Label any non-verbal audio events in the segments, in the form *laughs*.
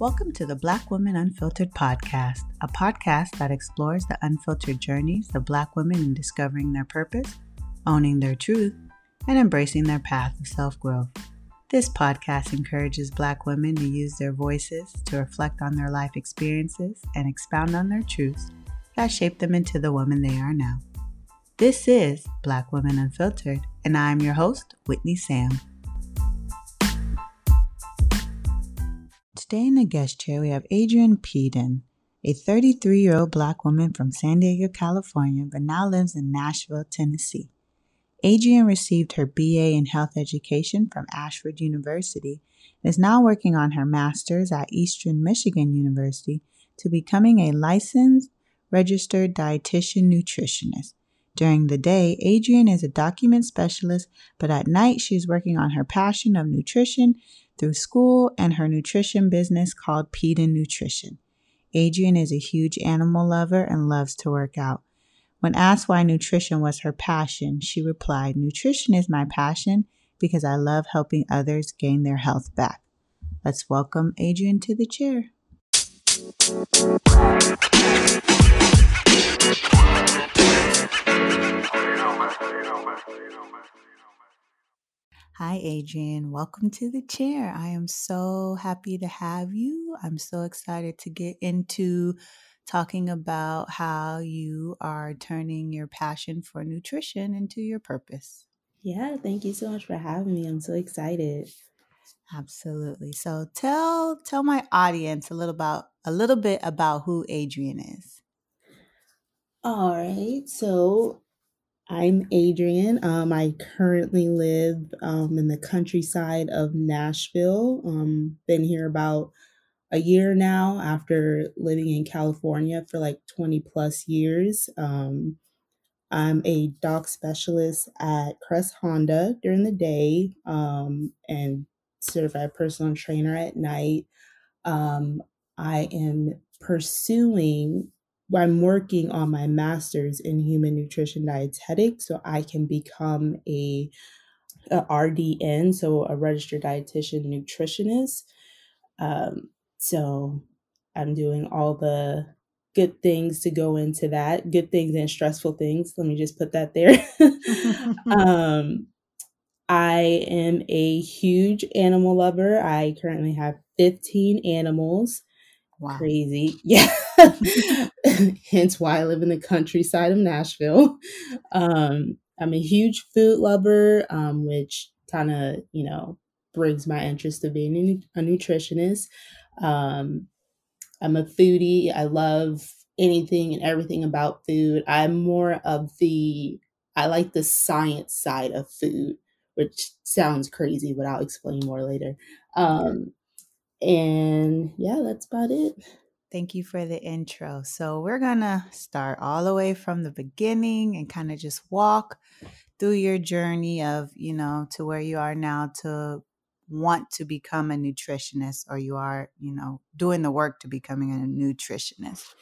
Welcome to the Black Women Unfiltered podcast, a podcast that explores the unfiltered journeys of Black women in discovering their purpose, owning their truth, and embracing their path of self growth. This podcast encourages Black women to use their voices to reflect on their life experiences and expound on their truths that shaped them into the woman they are now. This is Black Women Unfiltered, and I am your host, Whitney Sam. Today in the guest chair, we have Adrienne Peden, a 33 year old Black woman from San Diego, California, but now lives in Nashville, Tennessee. Adrienne received her BA in Health Education from Ashford University and is now working on her master's at Eastern Michigan University to becoming a licensed registered dietitian nutritionist. During the day, Adrienne is a document specialist, but at night she is working on her passion of nutrition through school and her nutrition business called Peden Nutrition. Adrienne is a huge animal lover and loves to work out. When asked why nutrition was her passion, she replied, Nutrition is my passion because I love helping others gain their health back. Let's welcome Adrienne to the chair. Hi, Adrienne. Welcome to the chair. I am so happy to have you. I'm so excited to get into talking about how you are turning your passion for nutrition into your purpose. Yeah, thank you so much for having me. I'm so excited. Absolutely. So tell tell my audience a little about a little bit about who Adrienne is. All right. So I'm Adrienne. Um, I currently live um, in the countryside of Nashville. Um, been here about a year now after living in California for like 20 plus years. Um, I'm a doc specialist at Crest Honda during the day um, and certified personal trainer at night. Um, I am pursuing I'm working on my master's in human nutrition dietetics so I can become a, a RDN, so a registered dietitian nutritionist. Um, so I'm doing all the good things to go into that, good things and stressful things. Let me just put that there. *laughs* *laughs* um, I am a huge animal lover. I currently have 15 animals. Wow. Crazy. *laughs* Yeah. Hence why I live in the countryside of Nashville. Um, I'm a huge food lover, um, which kind of, you know, brings my interest of being a nutritionist. Um, I'm a foodie. I love anything and everything about food. I'm more of the, I like the science side of food, which sounds crazy, but I'll explain more later. Um, and yeah, that's about it. Thank you for the intro. So, we're going to start all the way from the beginning and kind of just walk through your journey of, you know, to where you are now to want to become a nutritionist or you are, you know, doing the work to becoming a nutritionist.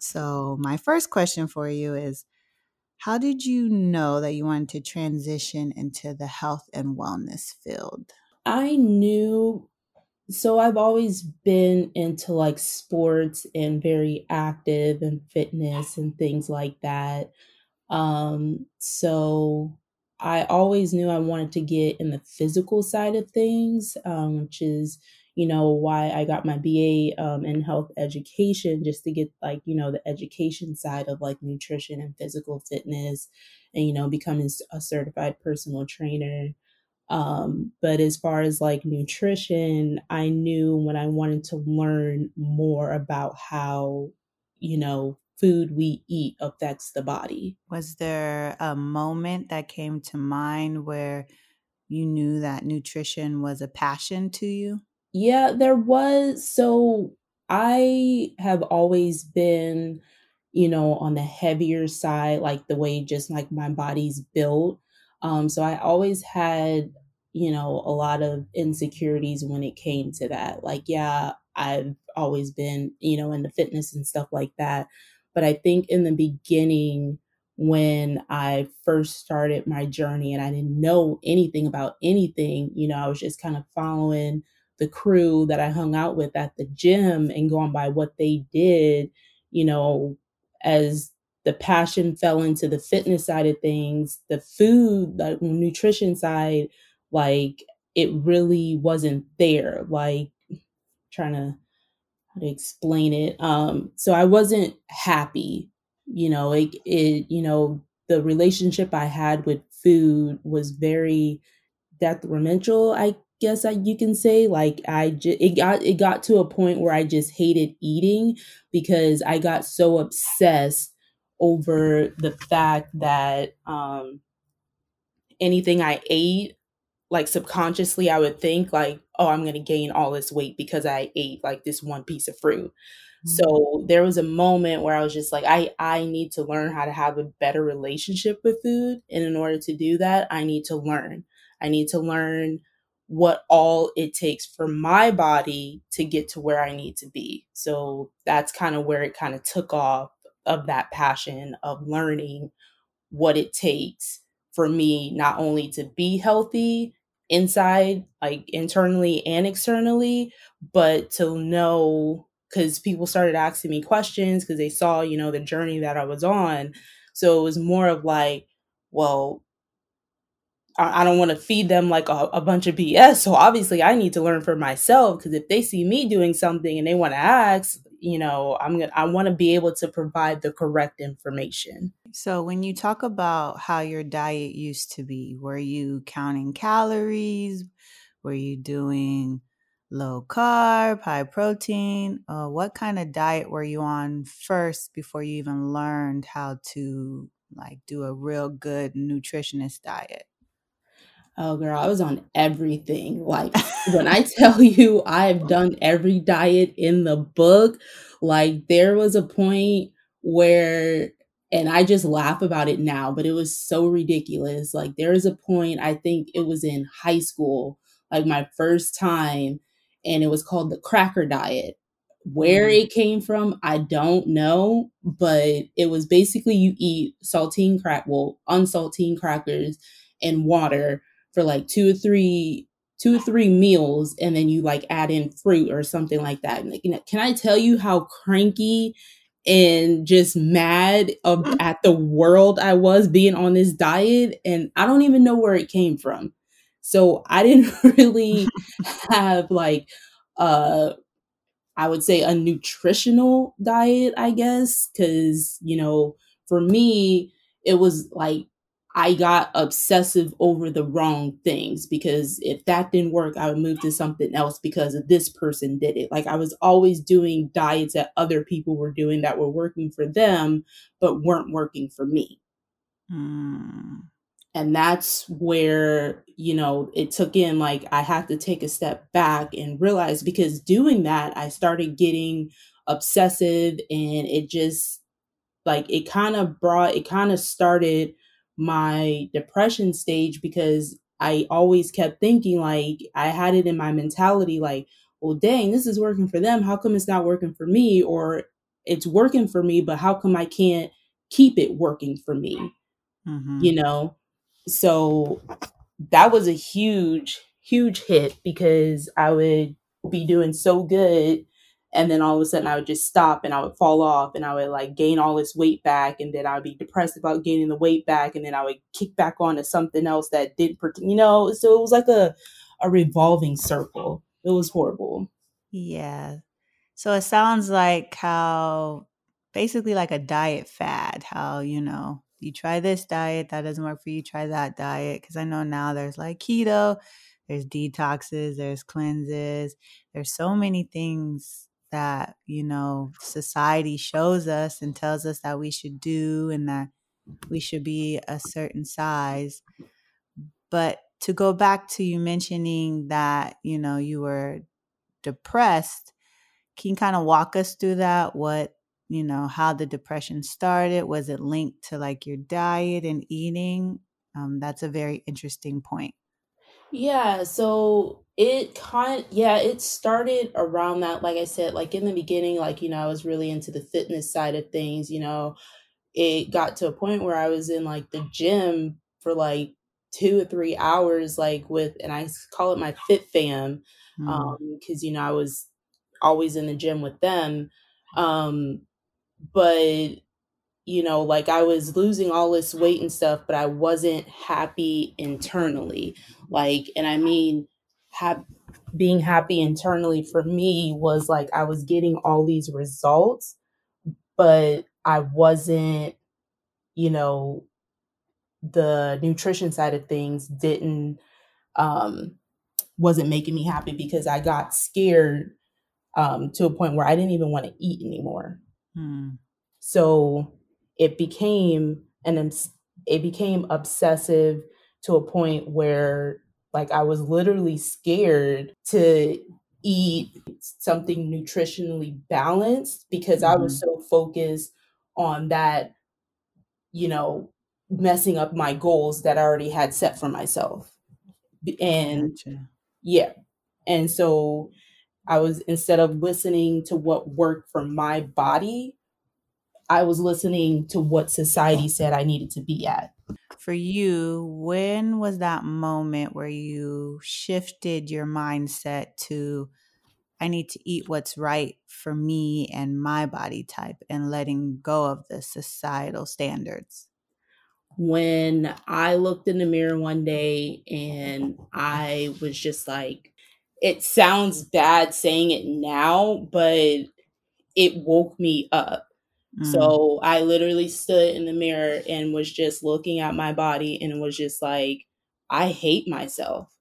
So, my first question for you is How did you know that you wanted to transition into the health and wellness field? I knew so I've always been into like sports and very active and fitness and things like that. Um, so I always knew I wanted to get in the physical side of things, um, which is, you know, why I got my BA um, in health education, just to get like, you know, the education side of like nutrition and physical fitness and, you know, becoming a certified personal trainer. Um, but as far as like nutrition, I knew when I wanted to learn more about how, you know, food we eat affects the body. Was there a moment that came to mind where you knew that nutrition was a passion to you? Yeah, there was. So I have always been, you know, on the heavier side, like the way just like my body's built. Um, so I always had, you know, a lot of insecurities when it came to that. Like, yeah, I've always been, you know, into fitness and stuff like that. But I think in the beginning, when I first started my journey and I didn't know anything about anything, you know, I was just kind of following the crew that I hung out with at the gym and going by what they did, you know, as the passion fell into the fitness side of things, the food, the nutrition side, like it really wasn't there. Like trying to how to explain it. Um, so I wasn't happy. You know, it, it you know, the relationship I had with food was very detrimental, I guess I, you can say like I just it got it got to a point where I just hated eating because I got so obsessed over the fact that um anything I ate like subconsciously I would think like oh I'm going to gain all this weight because I ate like this one piece of fruit. Mm-hmm. So there was a moment where I was just like I I need to learn how to have a better relationship with food and in order to do that I need to learn. I need to learn what all it takes for my body to get to where I need to be. So that's kind of where it kind of took off of that passion of learning what it takes for me not only to be healthy inside, like internally and externally, but to know because people started asking me questions because they saw, you know, the journey that I was on. So it was more of like, well, I, don't want to feed them like a, a, bunch of BS. So obviously, I need to learn for myself because if they see me doing something and they want to ask, you know, I'm gonna I want to be able to provide the correct information. So when you talk about how your diet used to be, were you counting calories? Were you doing low carb, high protein? Uh, what kind of diet were you on first before you even learned how to like do a real good nutritionist diet? Oh, girl, I was on everything. Like, *laughs* when I tell you I've done every diet in the book, like, there was a point where, and I just laugh about it now, but it was so ridiculous. Like, there was a point, I think it was in high school, like my first time, and it was called the cracker diet. Where mm. it came from, I don't know, but it was basically you eat saltine crack, well, unsaltine crackers and water for like two or three two or three meals and then you like add in fruit or something like that. And, you know, can I tell you how cranky and just mad of, mm. at the world I was being on this diet and I don't even know where it came from. So I didn't *laughs* really have like uh I would say a nutritional diet, I guess, cuz you know, for me it was like I got obsessive over the wrong things because if that didn't work, I would move to something else because this person did it. Like I was always doing diets that other people were doing that were working for them, but weren't working for me. Mm. And that's where, you know, it took in like I had to take a step back and realize because doing that, I started getting obsessive and it just like it kind of brought, it kind of started my depression stage because I always kept thinking like I had it in my mentality like, well, dang, this is working for them. How come it's not working for me? Or it's working for me, but how come I can't keep it working for me? Mm-hmm. You know? So that was a huge, huge hit because I would be doing so good and then all of a sudden I would just stop and I would fall off and I would like gain all this weight back and then I would be depressed about gaining the weight back and then I would kick back on to something else that didn't you know so it was like a a revolving circle. It was horrible. Yeah. So it sounds like how basically like a diet fad how you know you try this diet that doesn't work for you try that diet. Because I know now there's like keto there's detoxes there's cleanses there's so many things that you know society shows us and tells us that we should do and that we should be a certain size. But to go back to you mentioning that you know you were depressed can you kind of walk us through that? What you know how the depression started? Was it linked to like your diet and eating? Um, that's a very interesting point. Yeah, so it kind yeah, it started around that, like I said, like in the beginning, like, you know, I was really into the fitness side of things, you know. It got to a point where I was in like the gym for like two or three hours like with and i call it my fit fam mm. um because you know i was always in the gym with them um but you know like i was losing all this weight and stuff but i wasn't happy internally like and i mean have being happy internally for me was like i was getting all these results but i wasn't you know the nutrition side of things didn't um wasn't making me happy because I got scared um to a point where I didn't even want to eat anymore. Hmm. So it became an it became obsessive to a point where like I was literally scared to eat something nutritionally balanced because mm-hmm. I was mm-hmm. so focused on that you know messing up my goals that I already had set for myself. And gotcha. yeah. And so I was instead of listening to what worked for my body, I was listening to what society said I needed to be at. For you, when was that moment where you shifted your mindset to I need to eat what's right for me and my body type and letting go of the societal standards? when I looked in the mirror one day and I was just like, it sounds bad saying it now, but it woke me up. Mm. So I literally stood in the mirror and was just looking at my body and it was just like, I hate myself.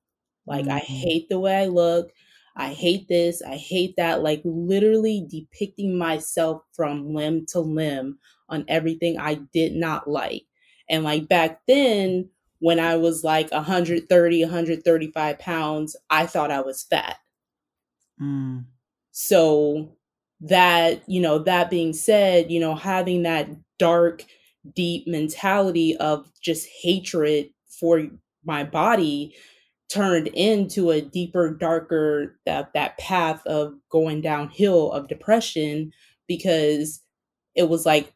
Like, mm-hmm. I hate the way I look. I hate this. I hate that. Like, literally depicting myself from limb to limb on everything I did not like. And like back then, when I was like 130, 135 pounds, I thought I was fat. Mm. So that, you know, that being said, you know, having that dark, deep mentality of just hatred for my body turned into a deeper darker that that path of going downhill of depression because it was like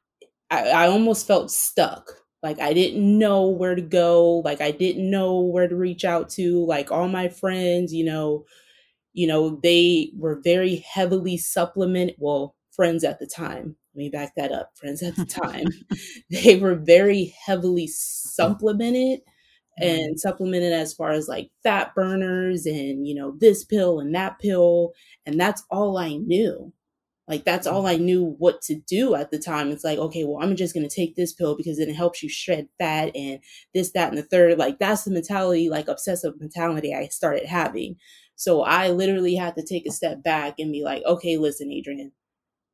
I, I almost felt stuck. Like I didn't know where to go, like I didn't know where to reach out to, like all my friends, you know, you know, they were very heavily supplement well, friends at the time. Let me back that up. Friends at the *laughs* time. *laughs* they were very heavily supplemented mm-hmm. and supplemented as far as like fat burners and you know this pill and that pill and that's all I knew like that's all I knew what to do at the time. It's like, okay, well, I'm just gonna take this pill because then it helps you shred fat and this, that, and the third. Like that's the mentality, like obsessive mentality I started having. So I literally had to take a step back and be like, okay, listen, Adrienne,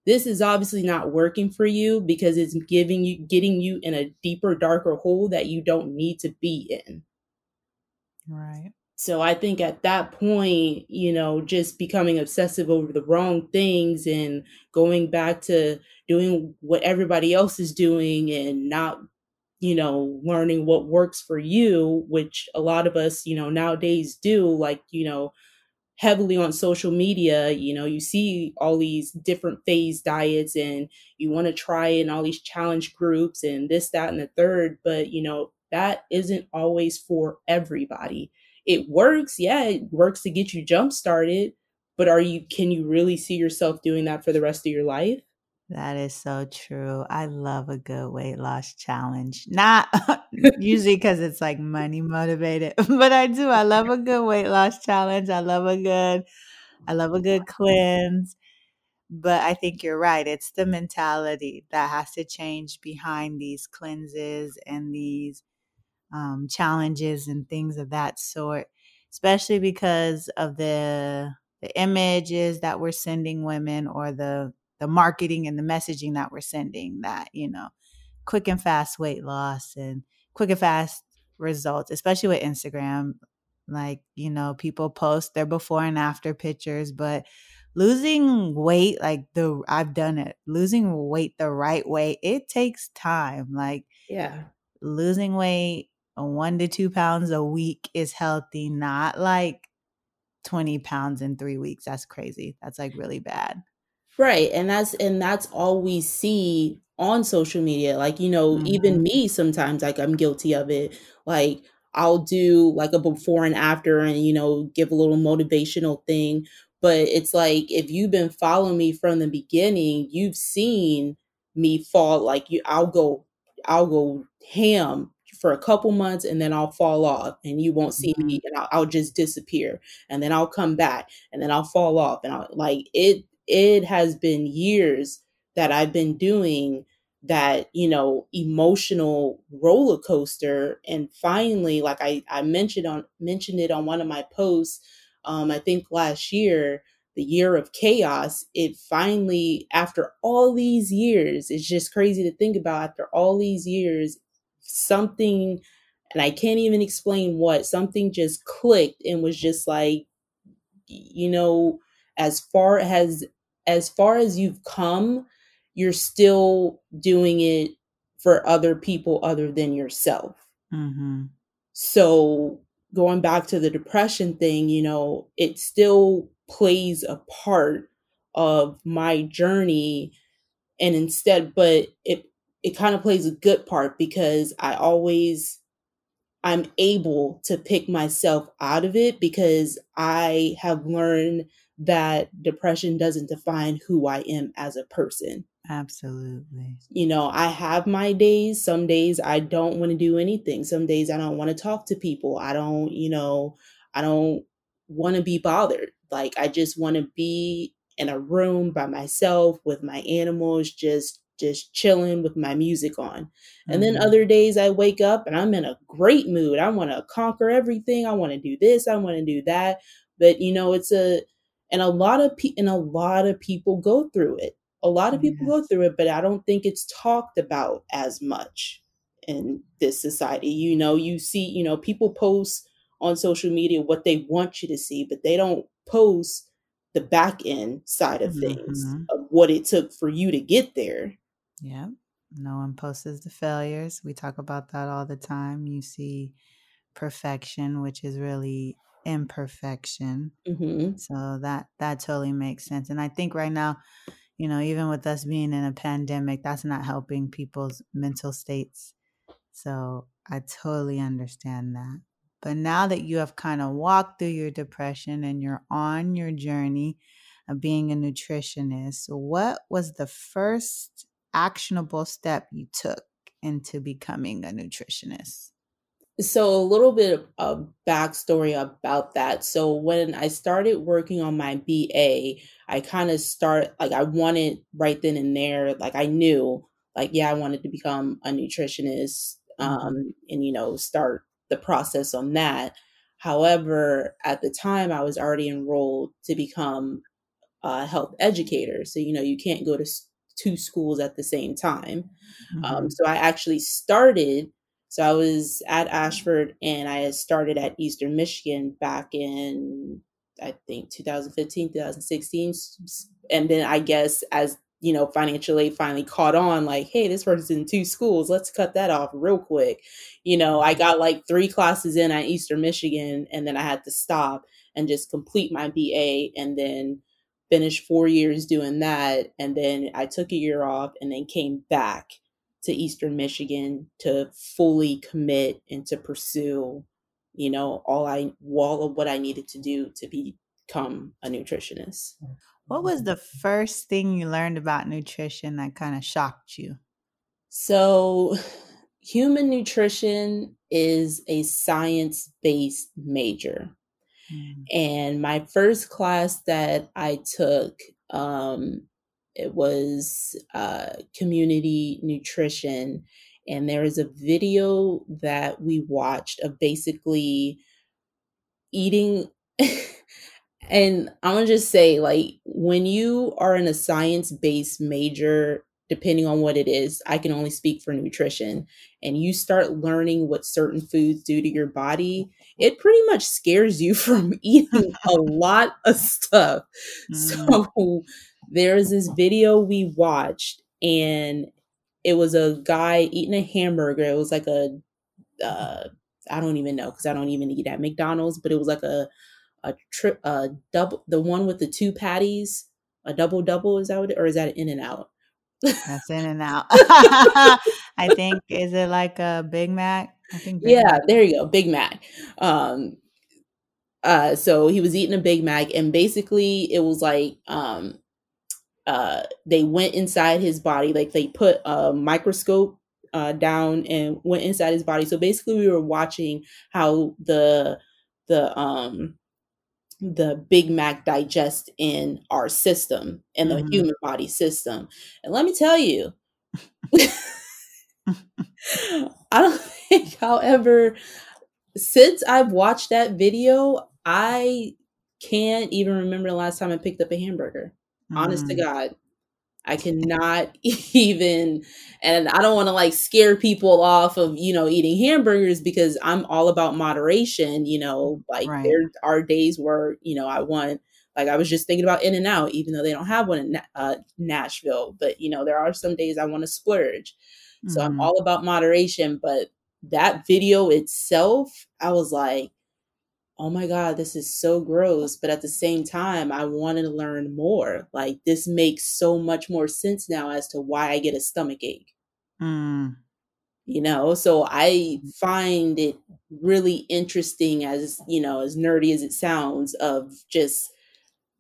this is obviously not working for you because it's giving you getting you in a deeper, darker hole that you don't need to be in. Right. So I think at that point, you know, just becoming obsessive over the wrong things and going back to doing what everybody else is doing and not, you know, learning what works for you, which a lot of us, you know, nowadays do, like, you know, heavily on social media, you know, you see all these different phase diets and you want to try in all these challenge groups and this, that, and the third, but, you know, that isn't always for everybody it works. Yeah, it works to get you jump started, but are you can you really see yourself doing that for the rest of your life? That is so true. I love a good weight loss challenge. Not usually because it's like money motivated, *laughs* but I do. I love a good weight loss challenge. I love a good, I love a good cleanse. But I think you're right. It's the mentality that has to change behind these cleanses and these um, challenges and things of that sort, especially because of the the images that we're sending women or the the marketing and the messaging that we're sending that you know quick and fast weight loss and quick and fast results especially with instagram like you know people post their before and after pictures but losing weight like the i've done it losing weight the right way it takes time like yeah losing weight uh, one to two pounds a week is healthy, not like 20 pounds in three weeks. That's crazy. That's like really bad. Right. And that's and that's all we see on social media. Like, you know, mm-hmm. even me sometimes like I'm guilty of it. Like I'll do like a before and after and, you know, give a little motivational thing. But it's like if you've been following me from the beginning, you've seen me fall like you I'll go I'll go ham for a couple months and then I'll fall off and you won't see mm-hmm. me and I'll, I'll, just disappear and then I'll come back and then I'll fall off and I'll like it it has been years that I've been doing that you know emotional roller coaster. And finally like I I mentioned on mentioned it on one of my posts um I think last year the year of chaos it finally after all these years it's just crazy to think about after all these years something and I can't even explain what something just clicked and was just like you know as far as as far as you've come you're still doing it for other people other than yourself mm-hmm. so going back to the depression thing you know it still plays a part of my journey and instead but it it kind of plays a good part because I always I'm able to pick myself out of it because I have learned that depression doesn't define who I am as a person. Absolutely. You know, I have my days. Some days I don't want to do anything. Some days I don't want to talk to people. I don't, you know, I don't want to be bothered. Like I just want to be in a room by myself with my animals just just chilling with my music on. And mm-hmm. then other days I wake up and I'm in a great mood. I want to conquer everything. I want to do this, I want to do that. But you know, it's a and a lot of pe- and a lot of people go through it. A lot of people yes. go through it, but I don't think it's talked about as much in this society. You know, you see, you know, people post on social media what they want you to see, but they don't post the back end side of things mm-hmm. of what it took for you to get there. Yeah. No one posts the failures. We talk about that all the time. You see perfection, which is really imperfection. Mm-hmm. So that that totally makes sense. And I think right now, you know, even with us being in a pandemic, that's not helping people's mental states. So I totally understand that. But now that you have kind of walked through your depression and you're on your journey of being a nutritionist, what was the first actionable step you took into becoming a nutritionist? So, a little bit of backstory about that. So, when I started working on my BA, I kind of start like I wanted right then and there, like I knew, like, yeah, I wanted to become a nutritionist mm-hmm. um, and, you know, start the process on that. However, at the time, I was already enrolled to become a health educator. So, you know, you can't go to two schools at the same time. Um, mm-hmm. Um, so I actually started. So I was at Ashford and I started at Eastern Michigan back in I think 2015, 2016. And then I guess as you know, financial aid finally caught on, like, hey, this person's in two schools. Let's cut that off real quick. You know, I got like three classes in at Eastern Michigan and then I had to stop and just complete my BA and then finished four years doing that. And then I took a year off and then came back to Eastern Michigan to fully commit and to pursue, you know, all I all of what I needed to do to become a nutritionist. What was the first thing you learned about nutrition that kind of shocked you? So, human nutrition is a science based major. Mm. And my first class that I took, um, it was uh, community nutrition. And there is a video that we watched of basically eating. *laughs* and I'm gonna just say, like, when you are in a science based major, depending on what it is, I can only speak for nutrition, and you start learning what certain foods do to your body, it pretty much scares you *laughs* from eating a *laughs* lot of stuff. Mm. So there's this video we watched, and it was a guy eating a hamburger. It was like a, uh, I don't even know because I don't even eat at McDonald's, but it was like a a trip a double the one with the two patties, a double double. Is that what it, or is that an In and Out? That's In and Out. *laughs* I think is it like a Big Mac? I think Big yeah, Mac. there you go, Big Mac. Um, uh, so he was eating a Big Mac, and basically it was like um, uh, they went inside his body, like they put a microscope uh, down and went inside his body. So basically, we were watching how the the um the Big Mac digest in our system and the mm-hmm. human body system. And let me tell you, I don't *laughs* think, however, since I've watched that video, I can't even remember the last time I picked up a hamburger. Mm. Honest to mm. God. I cannot *laughs* even, and I don't want to like scare people off of, you know, eating hamburgers because I'm all about moderation. You know, like right. there are days where, you know, I want, like I was just thinking about In and Out, even though they don't have one in uh, Nashville, but, you know, there are some days I want to splurge. Mm-hmm. So I'm mm-hmm. all about moderation. But that video itself, I was like, oh my God, this is so gross. But at the same time, I wanted to learn more. Like, this makes so much more sense now as to why I get a stomach ache. Mm. You know, so I mm. find it really interesting, as you know, as nerdy as it sounds, of just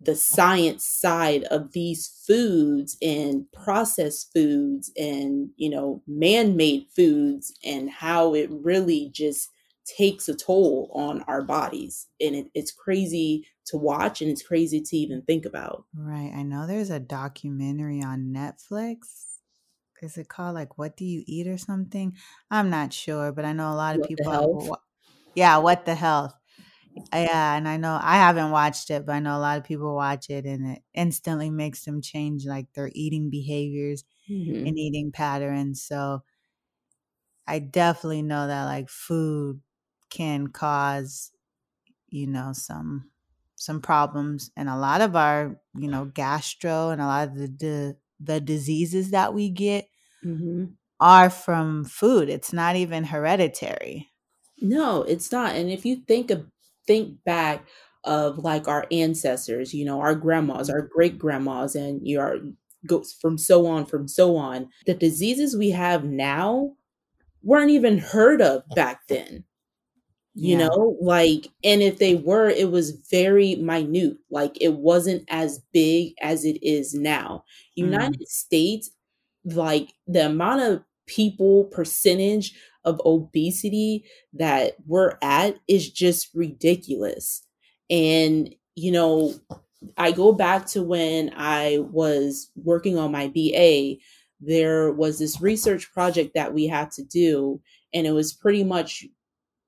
the science side of these foods and processed foods and you know man-made foods and how it really just takes a toll on our bodies and it, it's crazy to watch and it's crazy to even think about. Right i know there's a documentary on netflix. Is it called like what do you eat or something? I'm not sure but i know a lot of what people yeah what the health. Yeah and i know i haven't watched it but i know a lot of people watch it and it instantly makes them change like their eating behaviors mm-hmm. and eating patterns so i definitely know that like food can cause you know some some problems and a lot of our you know gastro and a lot of the the, the diseases that we get mm-hmm. are from food. It's not even hereditary. No it's not and if you think of think back of like our ancestors you know our grandmas our great grandmas and your goes from so on from so on the diseases we have now weren't even heard of back then you yeah. know like and if they were it was very minute like it wasn't as big as it is now united mm. states like the amount of people percentage of obesity that we're at is just ridiculous and you know i go back to when i was working on my ba there was this research project that we had to do and it was pretty much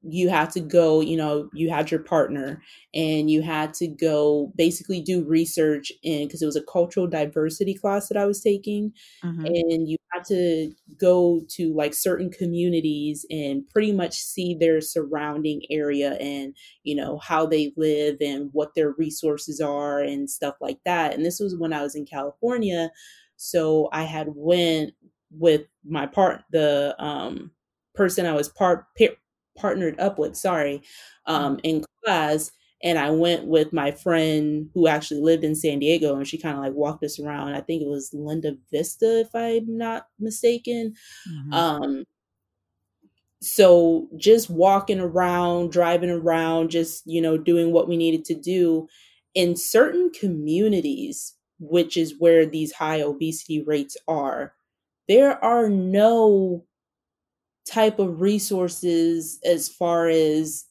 you had to go, you know, you had your partner and you had to go basically do research in because it was a cultural diversity class that I was taking. Mm-hmm. And you had to go to like certain communities and pretty much see their surrounding area and, you know, how they live and what their resources are and stuff like that. And this was when I was in California. So I had went with my part the um person I was part partnered up with, sorry, um, mm. in class. And I went with my friend who actually lived in San Diego and she kind of like walked us around. I think it was Linda Vista, if I'm not mistaken. Mm-hmm. Um, so just walking around, driving around, just, you know, doing what we needed to do in certain communities, which is where these high obesity rates are, there are no type of resources as far as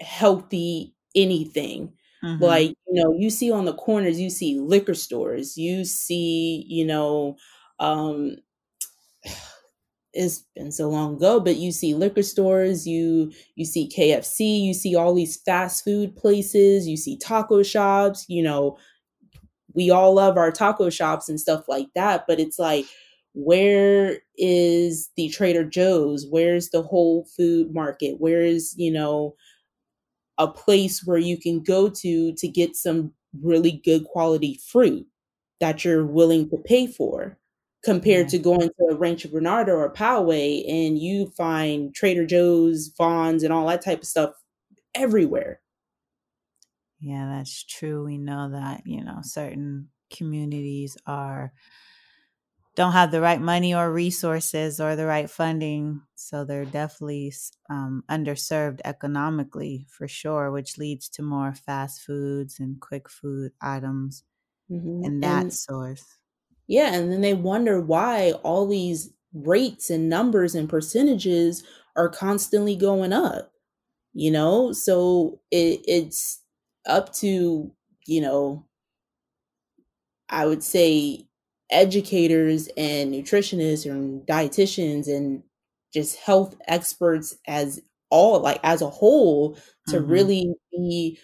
healthy anything. Mm-hmm. Like, you know, you see on the corners, you see liquor stores, you see, you know, um, it's been so long ago, but you see liquor stores, you you see KFC, you see all these fast food places, you see taco shops, you know, we all love our taco shops and stuff like that, but it's like where is the Trader Joe's? Where's the Whole Food Market? Where is, you know, a place where you can go to to get some really good quality fruit that you're willing to pay for compared to going to a Rancho Bernardo or Poway and you find Trader Joe's, Vons, and all that type of stuff everywhere. Yeah, that's true. We know that, you know, certain communities are don't have the right money or resources or the right funding. So they're definitely um, underserved economically for sure, which leads to more fast foods and quick food items mm-hmm. in that and, source. Yeah. And then they wonder why all these rates and numbers and percentages are constantly going up, you know? So it, it's up to, you know, I would say educators and nutritionists and dietitians and just health experts as all like as a whole to mm-hmm. really be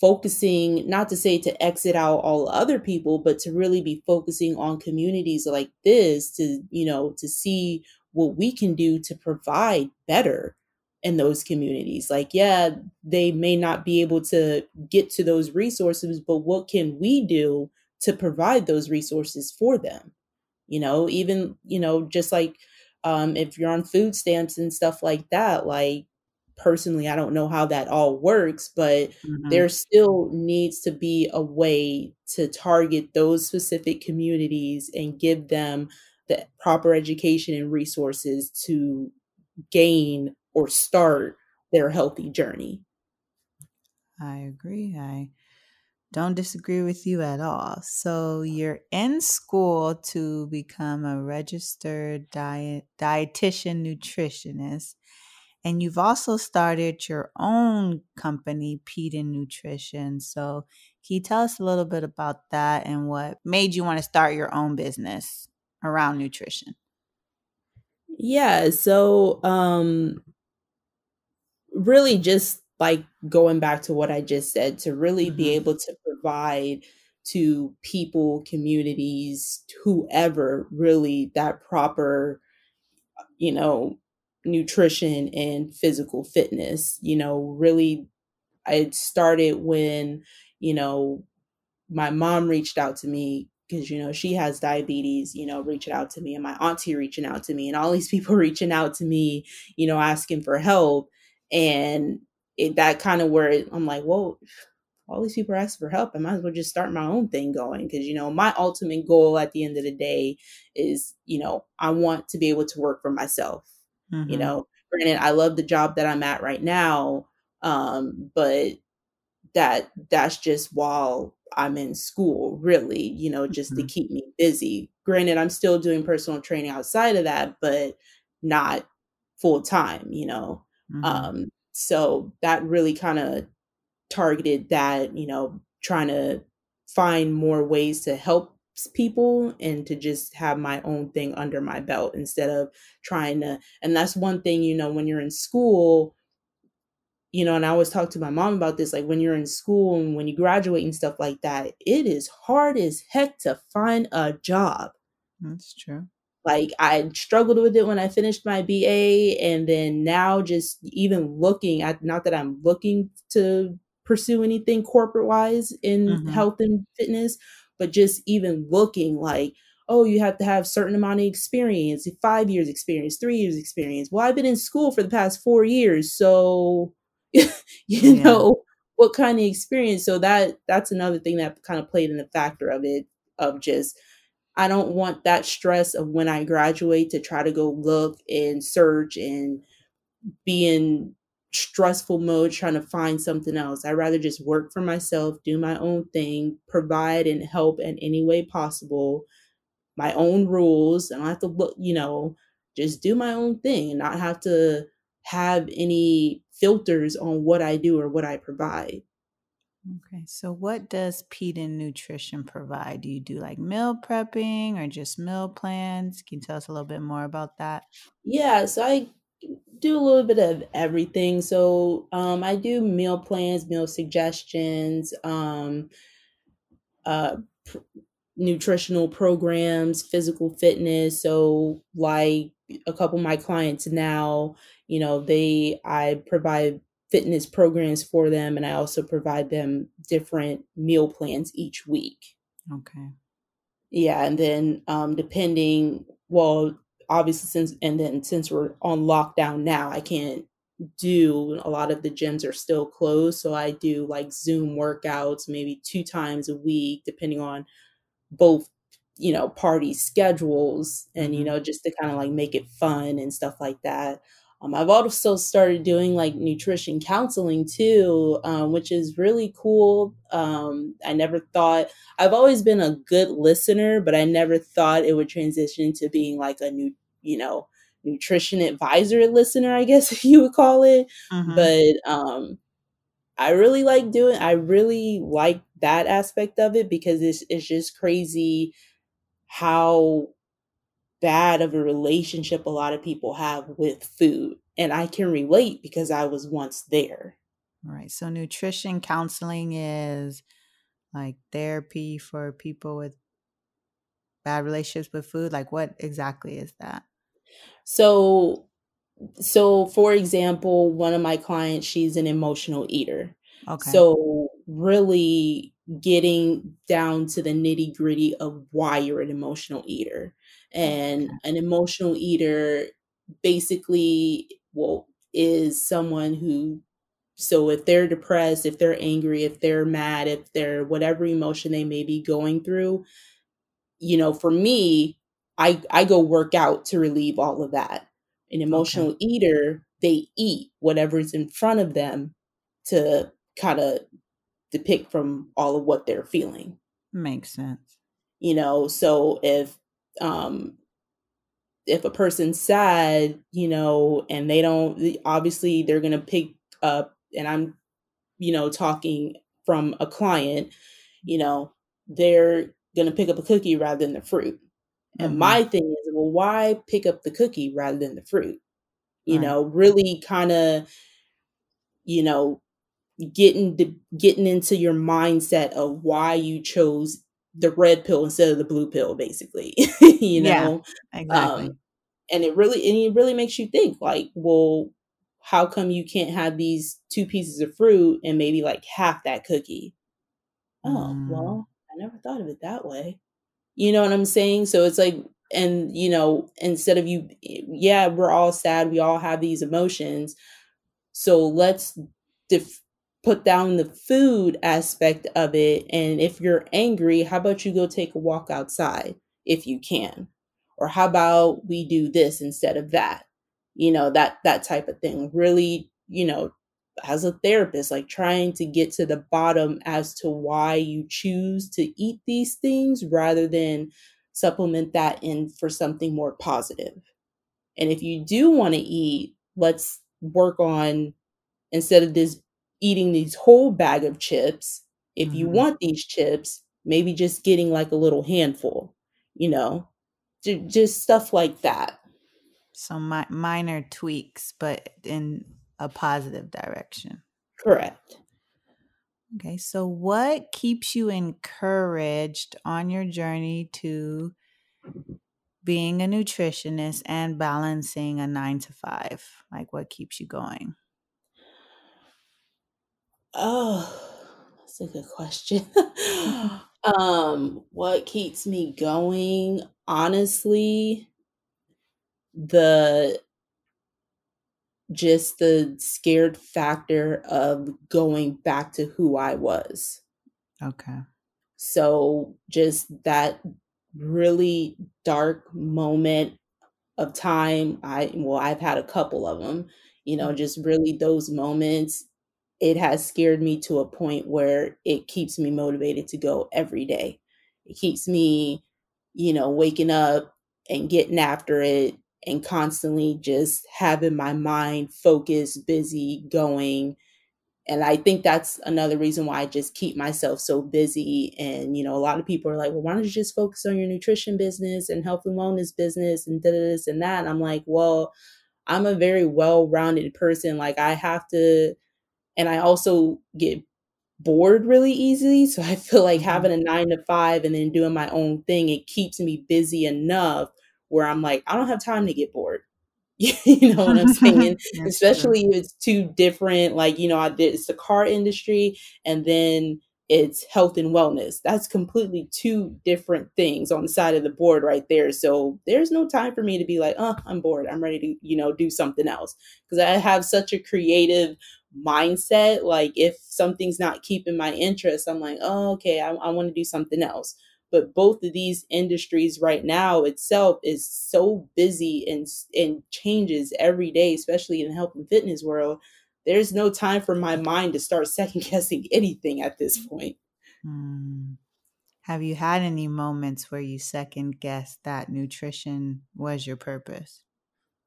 focusing not to say to exit out all other people but to really be focusing on communities like this to you know to see what we can do to provide better in those communities like yeah they may not be able to get to those resources but what can we do to provide those resources for them you know even you know just like um if you're on food stamps and stuff like that like personally i don't know how that all works but mm-hmm. there still needs to be a way to target those specific communities and give them the proper education and resources to gain or start their healthy journey i agree i don't disagree with you at all. So you're in school to become a registered diet dietitian nutritionist. And you've also started your own company, Peden Nutrition. So can you tell us a little bit about that and what made you want to start your own business around nutrition? Yeah, so um really just like going back to what I just said, to really mm-hmm. be able to provide to people, communities, whoever really that proper, you know, nutrition and physical fitness. You know, really, I started when, you know, my mom reached out to me because you know she has diabetes you know reaching out to me and my auntie reaching out to me and all these *laughs* people reaching out to me you know asking for help and it, that kind of where it, I'm like, well, all these people are asking for help. I might as well just start my own thing going because you know my ultimate goal at the end of the day is you know I want to be able to work for myself. Mm-hmm. You know, granted, I love the job that I'm at right now, um, but that that's just while I'm in school, really. You know, just mm-hmm. to keep me busy. Granted, I'm still doing personal training outside of that, but not full time. You know. Mm-hmm. Um, so that really kind of targeted that, you know, trying to find more ways to help people and to just have my own thing under my belt instead of trying to and that's one thing you know when you're in school you know and i always talk to my mom about this like when you're in school and when you graduate and stuff like that it is hard as heck to find a job. That's true like I struggled with it when I finished my BA and then now just even looking at not that I'm looking to pursue anything corporate wise in mm-hmm. health and fitness, but just even looking like, oh, you have to have certain amount of experience, five years experience, three years experience. Well, I've been in school for the past four years, so *laughs* you yeah. know what kind of experience. So that that's another thing that kind of played in the factor of it of just I don't want that stress of when I graduate to try to go look and search and be in stressful mode trying to find something else. I'd rather just work for myself, do my own thing, provide and help in any way possible, my own rules. And I don't have to look, you know, just do my own thing and not have to have any filters on what I do or what I provide. Okay, so what does Peden Nutrition provide? Do you do like meal prepping or just meal plans? Can you tell us a little bit more about that? Yeah, so I do a little bit of everything. So um, I do meal plans, meal suggestions, um, uh, pr- nutritional programs, physical fitness. So like a couple of my clients now, you know, they I provide fitness programs for them and I also provide them different meal plans each week. Okay. Yeah, and then um depending well obviously since and then since we're on lockdown now, I can't do a lot of the gyms are still closed, so I do like Zoom workouts maybe two times a week depending on both you know, party schedules and, you mm-hmm. know, just to kind of like make it fun and stuff like that. Um, I've also started doing like nutrition counseling too, um, which is really cool. Um, I never thought I've always been a good listener, but I never thought it would transition to being like a new, you know, nutrition advisor listener, I guess *laughs* if you would call it. Mm-hmm. But um, I really like doing. I really like that aspect of it because it's it's just crazy how bad of a relationship a lot of people have with food. And I can relate because I was once there. Right. So, nutrition counseling is like therapy for people with bad relationships with food. Like, what exactly is that? So, so for example, one of my clients, she's an emotional eater. Okay. So, really getting down to the nitty gritty of why you're an emotional eater. And an emotional eater basically well is someone who so if they're depressed, if they're angry, if they're mad, if they're whatever emotion they may be going through, you know, for me, I I go work out to relieve all of that. An emotional okay. eater, they eat whatever's in front of them to kind of depict from all of what they're feeling. Makes sense. You know, so if um if a person's sad, you know, and they don't obviously they're going to pick up and I'm you know talking from a client, you know, they're going to pick up a cookie rather than the fruit. And mm-hmm. my thing is, well, why pick up the cookie rather than the fruit? You right. know, really kind of, you know, getting the, getting into your mindset of why you chose the red pill instead of the blue pill basically *laughs* you know? yeah, exactly. Um, and it really and it really makes you think like well how come you can't have these two pieces of fruit and maybe like half that cookie? Oh mm. well i never thought of it that way. You know what i'm saying? So it's like and you know instead of you yeah we're all sad we all have these emotions. So let's def- put down the food aspect of it. And if you're angry, how about you go take a walk outside if you can? Or how about we do this instead of that? You know, that that type of thing. Really, you know, as a therapist, like trying to get to the bottom as to why you choose to eat these things rather than supplement that in for something more positive. And if you do want to eat, let's work on instead of this eating these whole bag of chips. If you mm-hmm. want these chips, maybe just getting like a little handful, you know, just stuff like that. So mi- minor tweaks, but in a positive direction. Correct. Okay, so what keeps you encouraged on your journey to being a nutritionist and balancing a nine to five? Like, what keeps you going? Oh, that's a good question. *laughs* um, what keeps me going? Honestly, the just the scared factor of going back to who I was. Okay. So just that really dark moment of time. I well, I've had a couple of them, you know, mm. just really those moments it has scared me to a point where it keeps me motivated to go every day. It keeps me, you know, waking up and getting after it and constantly just having my mind focused, busy, going. And I think that's another reason why I just keep myself so busy. And, you know, a lot of people are like, well, why don't you just focus on your nutrition business and health and wellness business and this and that? And I'm like, well, I'm a very well rounded person. Like, I have to and I also get bored really easily. So I feel like mm-hmm. having a nine to five and then doing my own thing, it keeps me busy enough where I'm like, I don't have time to get bored. *laughs* you know what I'm *laughs* saying? Especially true. if it's two different, like, you know, I did it's the car industry and then it's health and wellness. That's completely two different things on the side of the board right there. So there's no time for me to be like, oh, I'm bored. I'm ready to, you know, do something else. Because I have such a creative mindset. Like if something's not keeping my interest, I'm like, oh, okay, I, I want to do something else. but both of these industries right now itself is so busy and and changes every day especially in the health and fitness world there's no time for my mind to start *laughs* second guessing anything at this point Mm. Have you had any moments where you second guessed that nutrition was your purpose?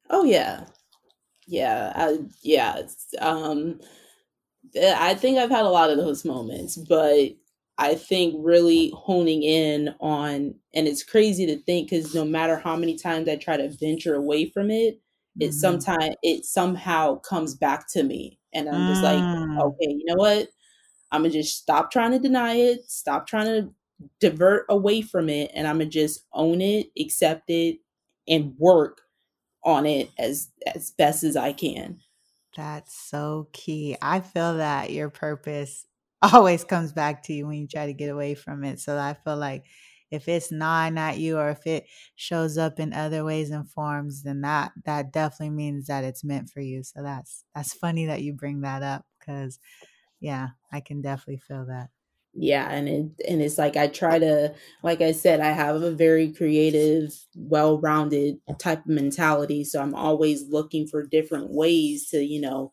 oh yeah yeah I, yeah um eh, i think i've had a lot of those moments but i think really honing in on and it's crazy to think because no matter how many times i try to venture away from it it Mhm. sometimes it somehow comes back to me and i'm just like Mm. okay you know what i'm gonna just stop trying to deny it stop trying to divert away from it and i'm gonna just own it accept it and work on it as as best as i can That's so key. I feel that your purpose *laughs* always comes back to you when you try to get away from it. So I feel like if it's not not you or if it shows up in other ways and forms, then that that definitely means that it's meant for you. So that's that's funny that you bring that up because yeah, I can definitely feel that. Yeah and it and it's like i try to like i said i have a very creative well-rounded type of mentality so i'm always looking for different ways to you know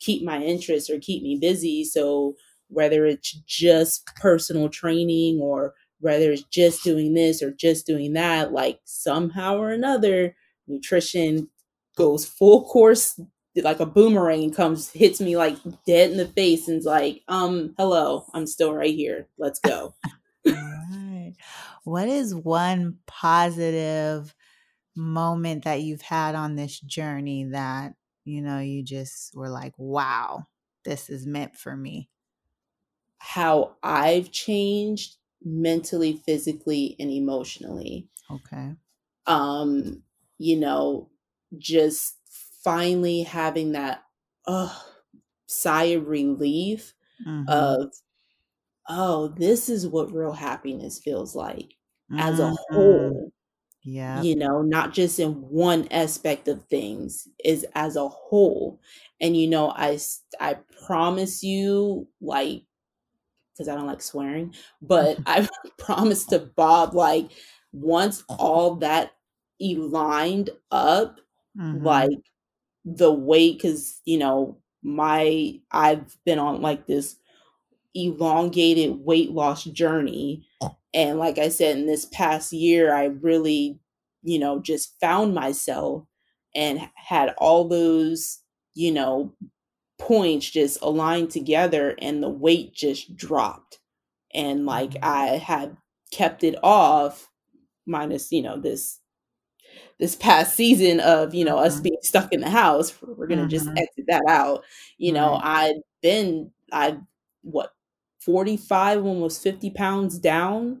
keep my interest or keep me busy so whether it's just personal training or whether it's just doing this or just doing that like somehow or another nutrition goes full course like a boomerang comes hits me like dead in the face and's like um hello i'm still right here let's go *laughs* All right. What is one positive moment that you've had on this journey that, you know, you just were like, wow, this is meant for me? how i've changed mentally physically and emotionally Okay. um you know just finally having that uh sigh of relief Mhm. of oh this is what real happiness feels like as a Mhm. whole Yeah. you know not just in one aspect of things is as a whole and you know I I promise you like because i don't like swearing but *laughs* i *laughs* promise to bob like once all that aligned up Mhm. like the weight because you know my i've been on like this elongated weight loss journey. And like i said in this past year i really you know just found myself and had all those you know points just aligned together and the weight just dropped. And like Mhm. i had kept it off minus you know this this past season of you know us Mhm. being stuck in the house we're gonna just Mhm. exit that out. You know i've been i what 45 almost 50 pounds down?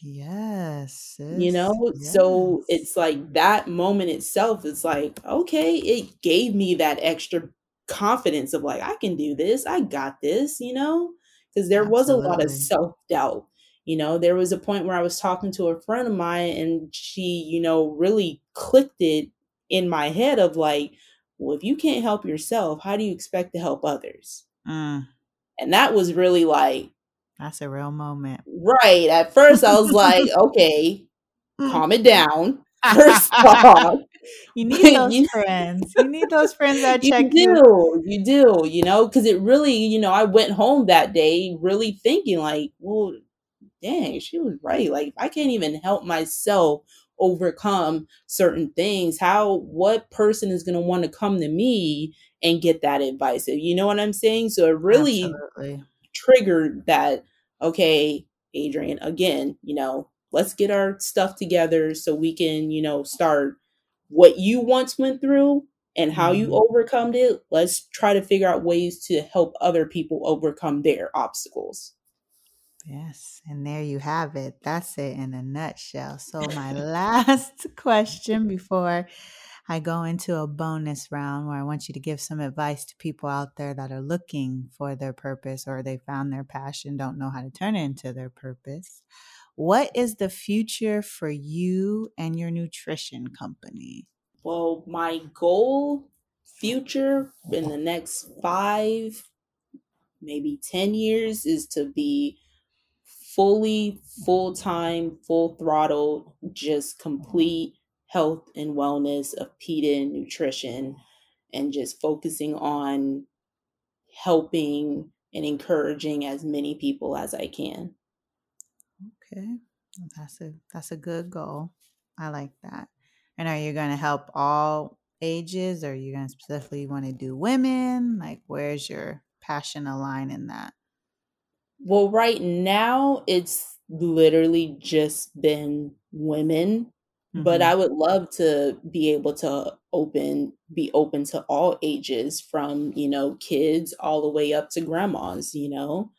Yes, you sis. know? So it's like that moment itself is like okay it gave me that extra confidence of like i can do this i got this you know? Because there was a lot of self-doubt you know there was a point where i was talking to a friend of mine and she you know really clicked it in my head of like well if you can't help yourself how do you expect to help others Mm, and that was really like that's a real moment. right at first i was like *laughs* okay calm it down first *laughs* off you *laughs* need those you friends. You need those friends that you check you. do you do you know because it really you know i went home that day really thinking like well dang she was right like if i can't even help myself overcome certain things how what person is going to want to come to me and get that advice you know what i'm saying so it really Absolutely. triggered that okay Adrienne again you know let's get our stuff together so we can you know start what you once went through and how you Mhm. overcome it let's try to figure out ways to help other people overcome their obstacles Yes, and there you have it. That's it in a nutshell. So, my *laughs* last *laughs* question before I go into a bonus round where I want you to give some advice to people out there that are looking for their purpose or they found their passion, don't know how to turn it into their purpose. What is the future for you and your nutrition company? well my goal future in the next five maybe 10 years is to be fully full time, full throttle, just complete health and wellness of Peden nutrition and just focusing on helping and encouraging as many people as I can. Okay. That's a that's a good goal. I like that. And are you going to help all ages or are you going to specifically want to do women? Like where's your passion align in that? Well, right now it's literally just been women, mm-hmm. but I would love to be able to open be open to all ages from, you know, kids all the way up to grandmas, you know.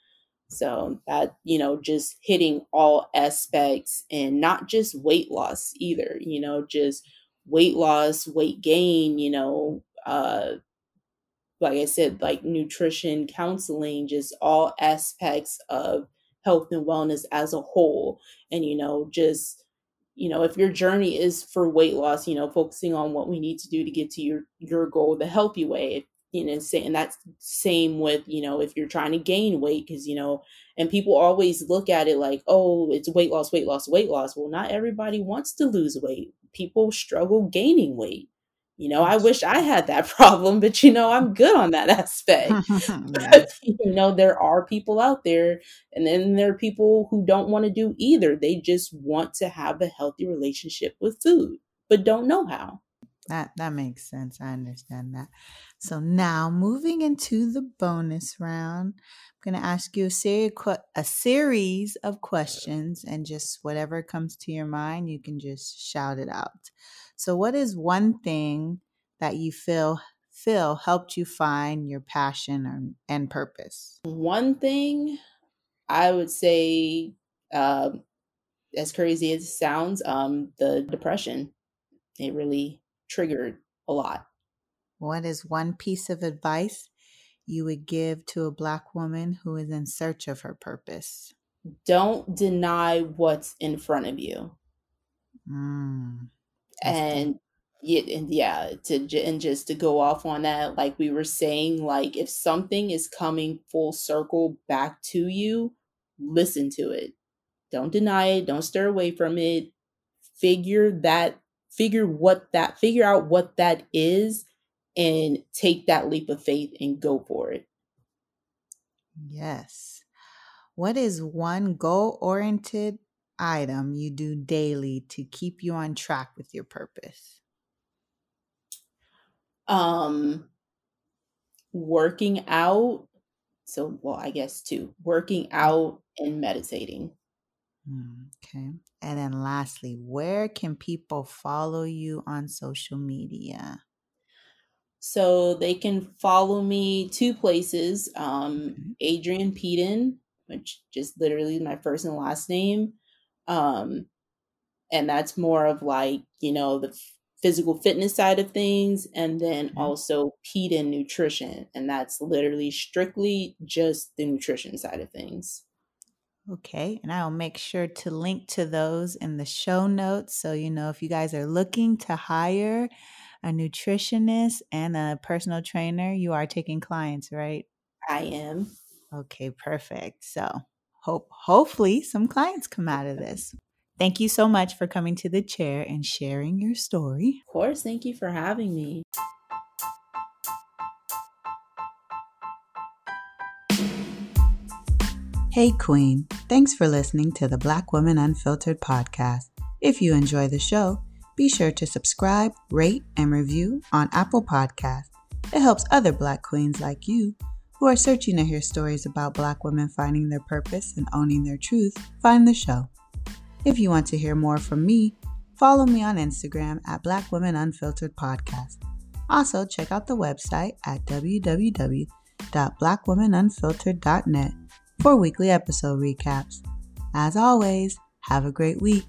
So that, you know, just hitting all aspects and not just weight loss either, you know, just weight loss, weight gain, you know, uh like I said, like nutrition, counseling, just all aspects of health and wellness as a whole. And, you know, just, you know, if your journey is for weight loss, you know, focusing on what we need to do to get to your your goal the healthy way you know, and that's same with, you know, if you're trying to gain weight, because, you know, and people always look at it like, oh, it's weight loss, weight loss, weight loss. Well, not everybody wants to lose weight. People struggle gaining weight. You know, I wish I had that *laughs* problem, but you know, I'm good on that *laughs* aspect. *laughs* but, you know, there are people out there, and then there are people who don't want to do either. They just want to have a healthy relationship with food, but don't know how. That that makes sense. I understand that. So now moving into the bonus round, I'm going to ask you a series a series of questions and just whatever comes to your mind, you can just shout it out. So what is one thing that you feel feel helped you find your passion or, and purpose? One thing I would say uh, as crazy as it sounds, um, the depression. It really triggered a lot. What is one piece of advice you would give to a Black woman who is in search of her purpose? Don't deny what's in front of you. Mm, and yeah, and yeah, to and just to go off on that, like we were saying, like if something is coming full circle back to you, listen to it. Don't deny it. Don't stir away from it. Figure that figure what that figure out what that is and take that leap of faith and go for it. Yes. What is one goal oriented item you do daily to keep you on track with your purpose? Um working out. So well, I guess two. Working out and meditating. Mm, okay. And then lastly, where can people follow you on social media? So they can follow me two places um, Adrienne Peden, which just literally my first and last name. Um, and that's more of like, you know, the physical fitness side of things. And then mm-hmm. also Peden Nutrition. And that's literally strictly just the nutrition side of things. Okay, and I'll make sure to link to those in the show notes. So, you know, if you guys are looking to hire a nutritionist and a personal trainer, you are taking clients, right? I am. Okay, perfect. So, hope hopefully some clients come out of this. Thank you so much for coming to the chair and sharing your story. Of course, thank you for having me. Hey, Queen. Thanks for listening to the Black Woman Unfiltered podcast. If you enjoy the show, be sure to subscribe, rate, and review on Apple Podcasts. It helps other Black queens like you who are searching to hear stories about Black women finding their purpose and owning their truth find the show. If you want to hear more from me, follow me on Instagram at Black Women Unfiltered Podcast. Also, check out the website at www.blackwomenunfiltered.net for weekly episode recaps. As always, have a great week.